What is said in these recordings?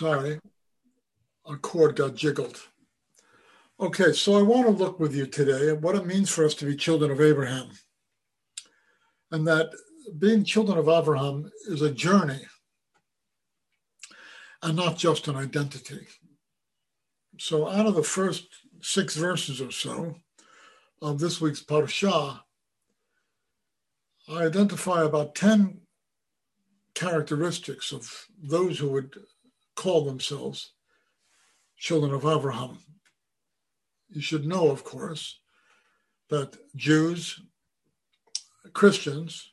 Sorry, our cord got jiggled. Okay, so I want to look with you today at what it means for us to be children of Abraham. And that being children of Abraham is a journey and not just an identity. So, out of the first six verses or so of this week's Parashah, I identify about 10 characteristics of those who would call themselves children of Abraham. You should know, of course, that Jews, Christians,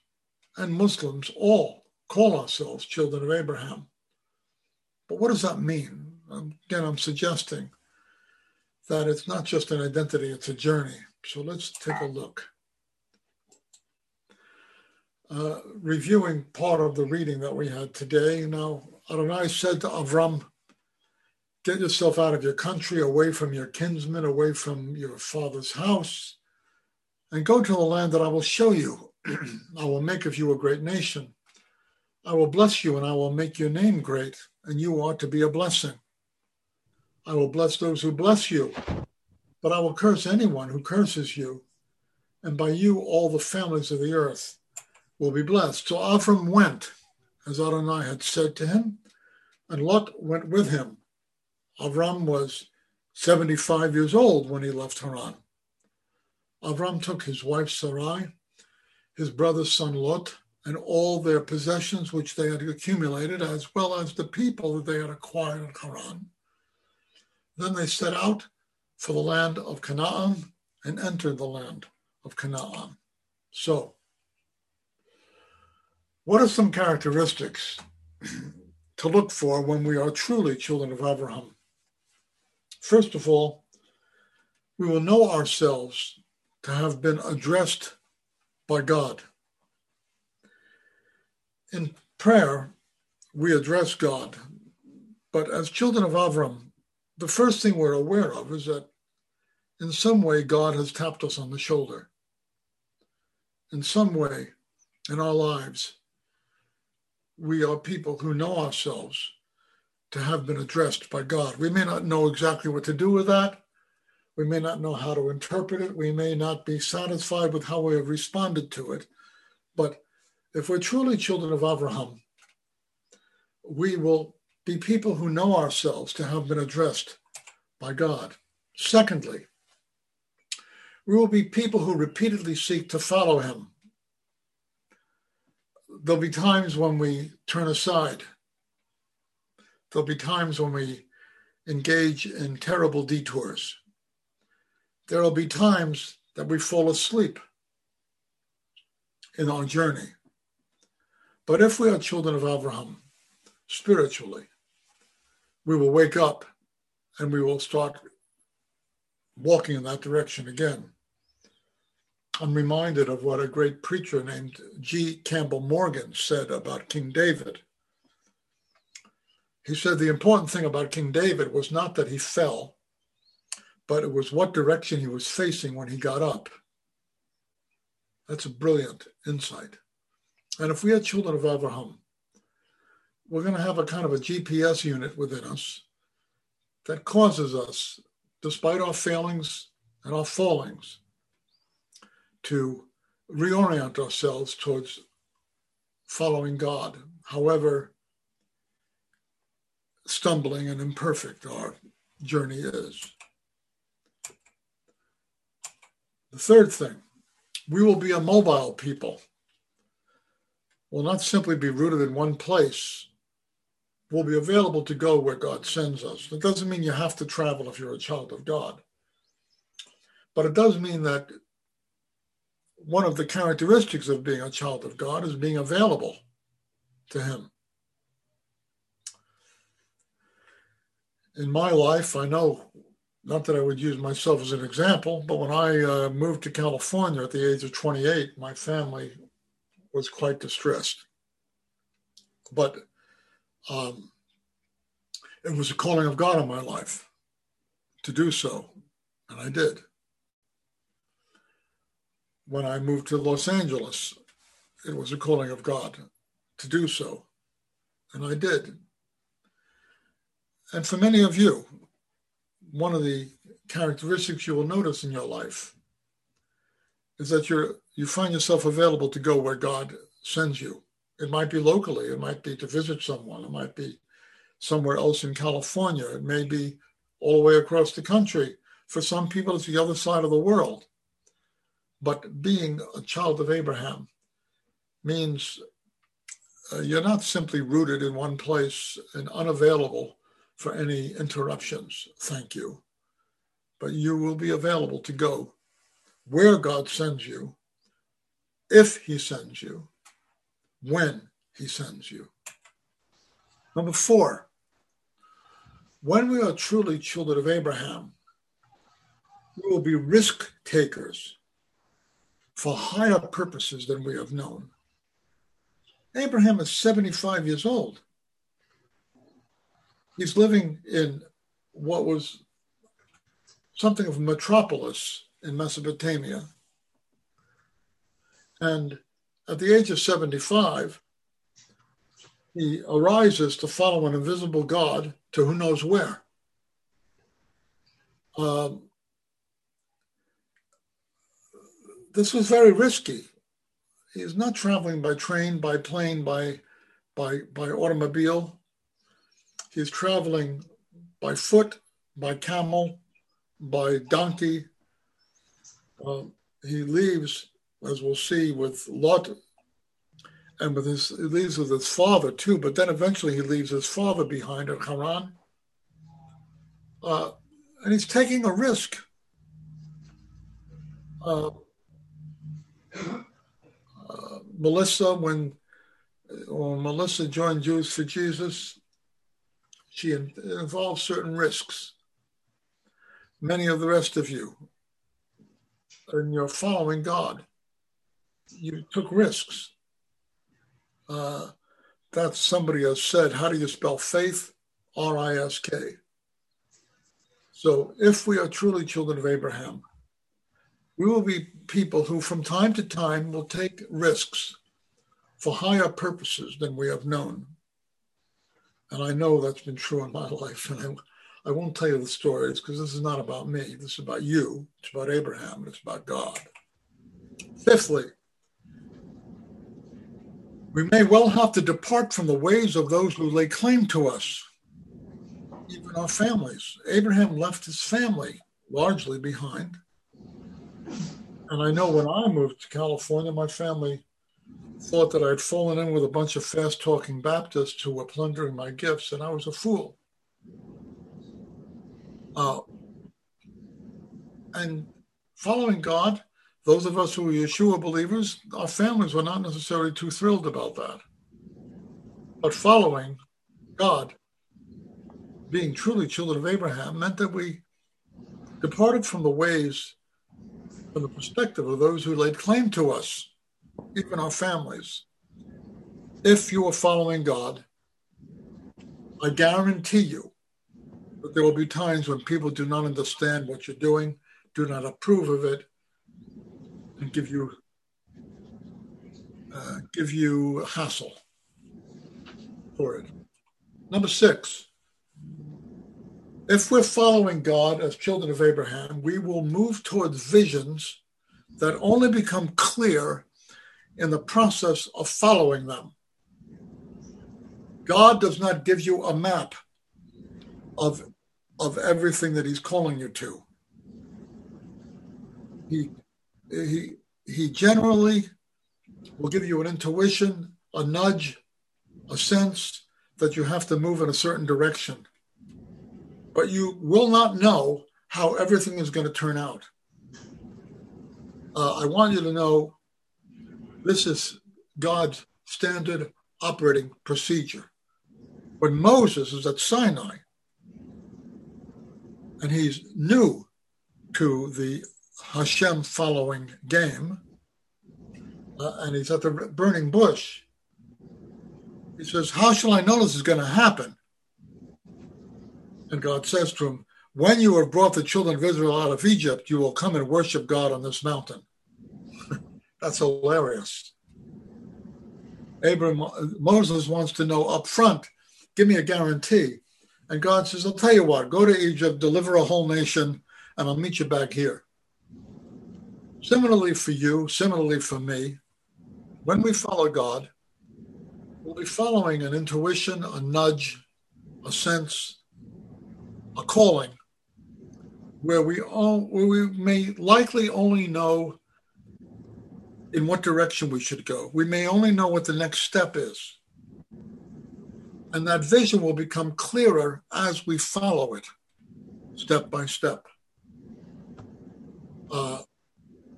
and Muslims all call ourselves children of Abraham. But what does that mean? Again, I'm suggesting that it's not just an identity, it's a journey. So let's take a look. Uh, reviewing part of the reading that we had today. Now, Adonai said to Avram, Get yourself out of your country, away from your kinsmen, away from your father's house, and go to the land that I will show you. I will make of you a great nation. I will bless you, and I will make your name great, and you are to be a blessing. I will bless those who bless you, but I will curse anyone who curses you, and by you all the families of the earth will be blessed. So Avram went, as Adonai had said to him, and Lot went with him. Avram was 75 years old when he left Haran. Avram took his wife Sarai, his brother's son Lot, and all their possessions which they had accumulated, as well as the people that they had acquired in Haran. Then they set out for the land of Canaan and entered the land of Canaan. So, what are some characteristics to look for when we are truly children of Abraham? First of all, we will know ourselves to have been addressed by God. In prayer, we address God, but as children of Avram, the first thing we're aware of is that in some way God has tapped us on the shoulder. In some way in our lives, we are people who know ourselves to have been addressed by God. We may not know exactly what to do with that. We may not know how to interpret it. We may not be satisfied with how we have responded to it. But if we're truly children of Abraham, we will be people who know ourselves to have been addressed by God. Secondly, we will be people who repeatedly seek to follow him there'll be times when we turn aside. There'll be times when we engage in terrible detours. There'll be times that we fall asleep in our journey. But if we are children of Abraham, spiritually, we will wake up and we will start walking in that direction again. I'm reminded of what a great preacher named G. Campbell Morgan said about King David. He said the important thing about King David was not that he fell, but it was what direction he was facing when he got up. That's a brilliant insight. And if we are children of Abraham, we're going to have a kind of a GPS unit within us that causes us, despite our failings and our fallings, to reorient ourselves towards following God, however stumbling and imperfect our journey is. The third thing, we will be a mobile people. We'll not simply be rooted in one place. We'll be available to go where God sends us. It doesn't mean you have to travel if you're a child of God. But it does mean that one of the characteristics of being a child of God is being available to Him. In my life, I know, not that I would use myself as an example, but when I uh, moved to California at the age of 28, my family was quite distressed. But um, it was a calling of God in my life to do so, and I did when I moved to Los Angeles, it was a calling of God to do so. And I did. and for many of you, one of the characteristics you will notice in your life is that you're you find yourself available to go where God sends you. It might be locally, it might be to visit someone, it might be somewhere else in California, it may be all the way across the country. For some people, it's the other side of the world. But being a child of Abraham means uh, you're not simply rooted in one place and unavailable for any interruptions. Thank you. But you will be available to go where God sends you, if He sends you, when He sends you. Number four, when we are truly children of Abraham, we will be risk takers for higher purposes than we have known. Abraham is 75 years old. He's living in what was something of a metropolis in Mesopotamia. And at the age of 75, he arises to follow an invisible God to who knows where. Um, this was very risky. He is not traveling by train, by plane, by, by, by automobile. He's traveling by foot, by camel, by donkey. Uh, he leaves, as we'll see, with Lot and with his he leaves with his father too. But then eventually he leaves his father behind at Haran, uh, and he's taking a risk. Uh, uh, Melissa, when, when Melissa joined Jews for Jesus, she involved certain risks. Many of the rest of you, and you're following God, you took risks. Uh, that somebody has said, how do you spell faith? R I S K. So if we are truly children of Abraham, we will be people who, from time to time, will take risks for higher purposes than we have known. And I know that's been true in my life. And I, I won't tell you the stories because this is not about me. This is about you. It's about Abraham. It's about God. Fifthly, we may well have to depart from the ways of those who lay claim to us, even our families. Abraham left his family largely behind. And I know when I moved to California, my family thought that I'd fallen in with a bunch of fast talking Baptists who were plundering my gifts, and I was a fool. Uh, and following God, those of us who were Yeshua believers, our families were not necessarily too thrilled about that. But following God, being truly children of Abraham, meant that we departed from the ways from the perspective of those who laid claim to us, even our families. If you are following God, I guarantee you that there will be times when people do not understand what you're doing, do not approve of it, and give you uh, give you hassle for it. Number six, if we're following God as children of Abraham, we will move towards visions that only become clear in the process of following them. God does not give you a map of, of everything that He's calling you to. He, he, he generally will give you an intuition, a nudge, a sense that you have to move in a certain direction but you will not know how everything is going to turn out. Uh, I want you to know this is God's standard operating procedure. When Moses is at Sinai and he's new to the Hashem following game, uh, and he's at the burning bush, he says, How shall I know this is going to happen? And God says to him, When you have brought the children of Israel out of Egypt, you will come and worship God on this mountain. That's hilarious. Abraham, Moses wants to know up front, give me a guarantee. And God says, I'll tell you what, go to Egypt, deliver a whole nation, and I'll meet you back here. Similarly for you, similarly for me, when we follow God, we'll be following an intuition, a nudge, a sense, a calling, where we all where we may likely only know in what direction we should go. We may only know what the next step is. And that vision will become clearer as we follow it, step by step. Uh,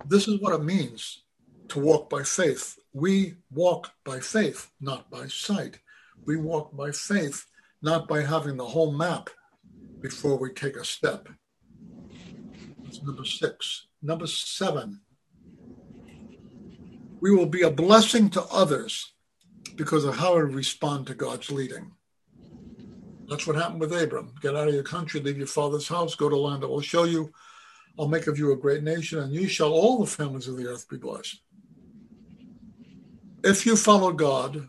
this is what it means to walk by faith. We walk by faith, not by sight. We walk by faith, not by having the whole map before we take a step. That's number six. Number seven, we will be a blessing to others because of how we respond to God's leading. That's what happened with Abram. Get out of your country, leave your father's house, go to land that will show you. I'll make of you a great nation, and you shall all the families of the earth be blessed. If you follow God,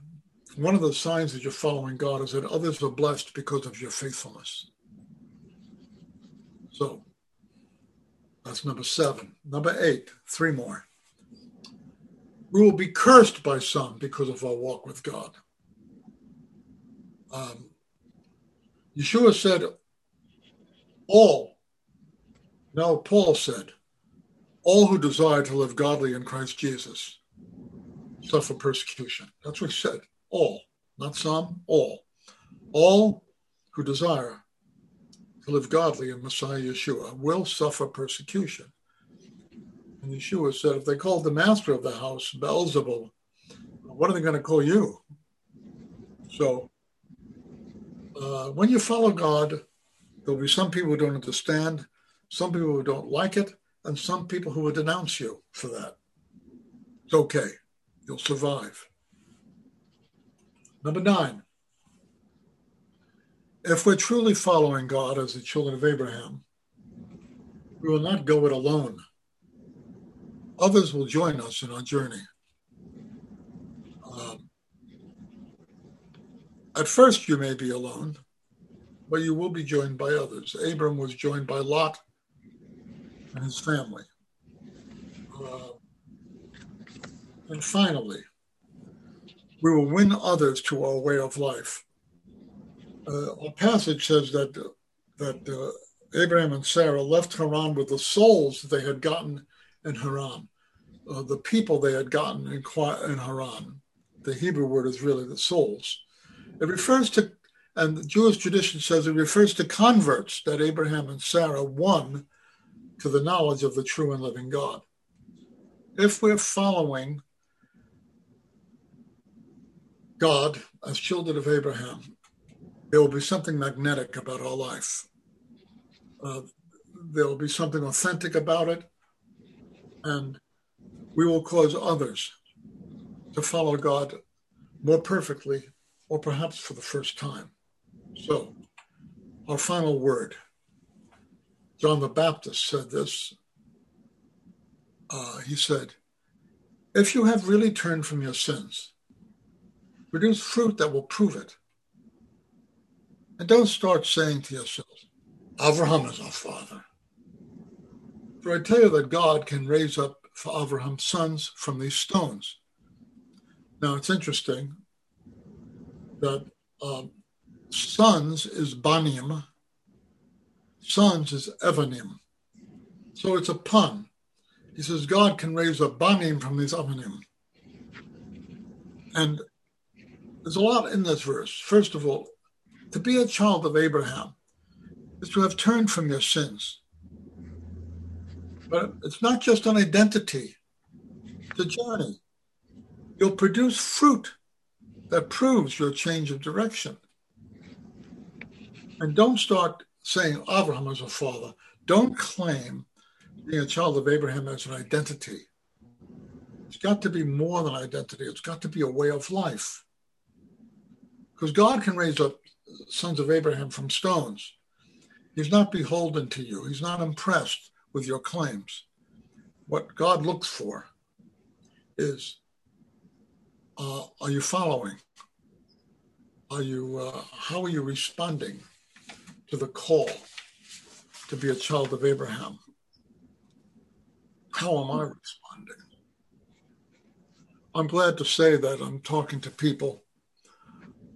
one of the signs that you're following God is that others are blessed because of your faithfulness. So that's number seven. Number eight, three more. We will be cursed by some because of our walk with God. Um, Yeshua said, All, no, Paul said, all who desire to live godly in Christ Jesus suffer persecution. That's what he said. All, not some, all. All who desire live godly in Messiah Yeshua will suffer persecution. And Yeshua said, if they called the master of the house Beelzebul, what are they going to call you? So uh, when you follow God, there'll be some people who don't understand, some people who don't like it, and some people who will denounce you for that. It's okay. You'll survive. Number nine, if we're truly following God as the children of Abraham, we will not go it alone. Others will join us in our journey. Um, at first, you may be alone, but you will be joined by others. Abram was joined by Lot and his family. Uh, and finally, we will win others to our way of life. Uh, a passage says that that uh, Abraham and Sarah left Haran with the souls they had gotten in Haran, uh, the people they had gotten in, in Haran. The Hebrew word is really the souls. It refers to, and the Jewish tradition says it refers to converts that Abraham and Sarah won to the knowledge of the true and living God. If we're following God as children of Abraham, there will be something magnetic about our life. Uh, there will be something authentic about it, and we will cause others to follow God more perfectly or perhaps for the first time. So, our final word. John the Baptist said this. Uh, he said, If you have really turned from your sins, produce fruit that will prove it. And don't start saying to yourselves, Abraham is our father. For I tell you that God can raise up for Abraham sons from these stones. Now it's interesting that um, sons is banim, sons is evanim. So it's a pun. He says God can raise up banim from these evanim. And there's a lot in this verse. First of all, to be a child of Abraham is to have turned from your sins. But it's not just an identity, it's a journey. You'll produce fruit that proves your change of direction. And don't start saying Abraham is a father. Don't claim being a child of Abraham as an identity. It's got to be more than identity, it's got to be a way of life. Because God can raise up sons of Abraham from stones. He's not beholden to you, He's not impressed with your claims. What God looks for is uh, are you following? Are you, uh, how are you responding to the call to be a child of Abraham? How am I responding? I'm glad to say that I'm talking to people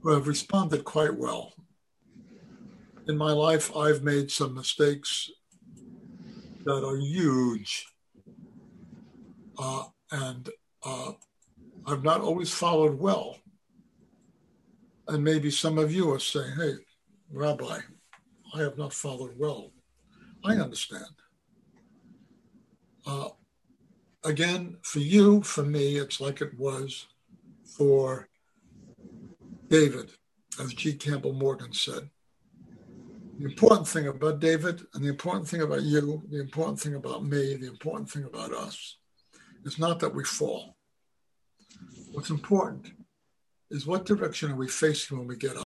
who have responded quite well. In my life, I've made some mistakes that are huge. Uh, and uh, I've not always followed well. And maybe some of you are saying, hey, Rabbi, I have not followed well. I understand. Uh, again, for you, for me, it's like it was for David, as G. Campbell Morgan said. The important thing about David and the important thing about you, the important thing about me, the important thing about us is not that we fall. What's important is what direction are we facing when we get up?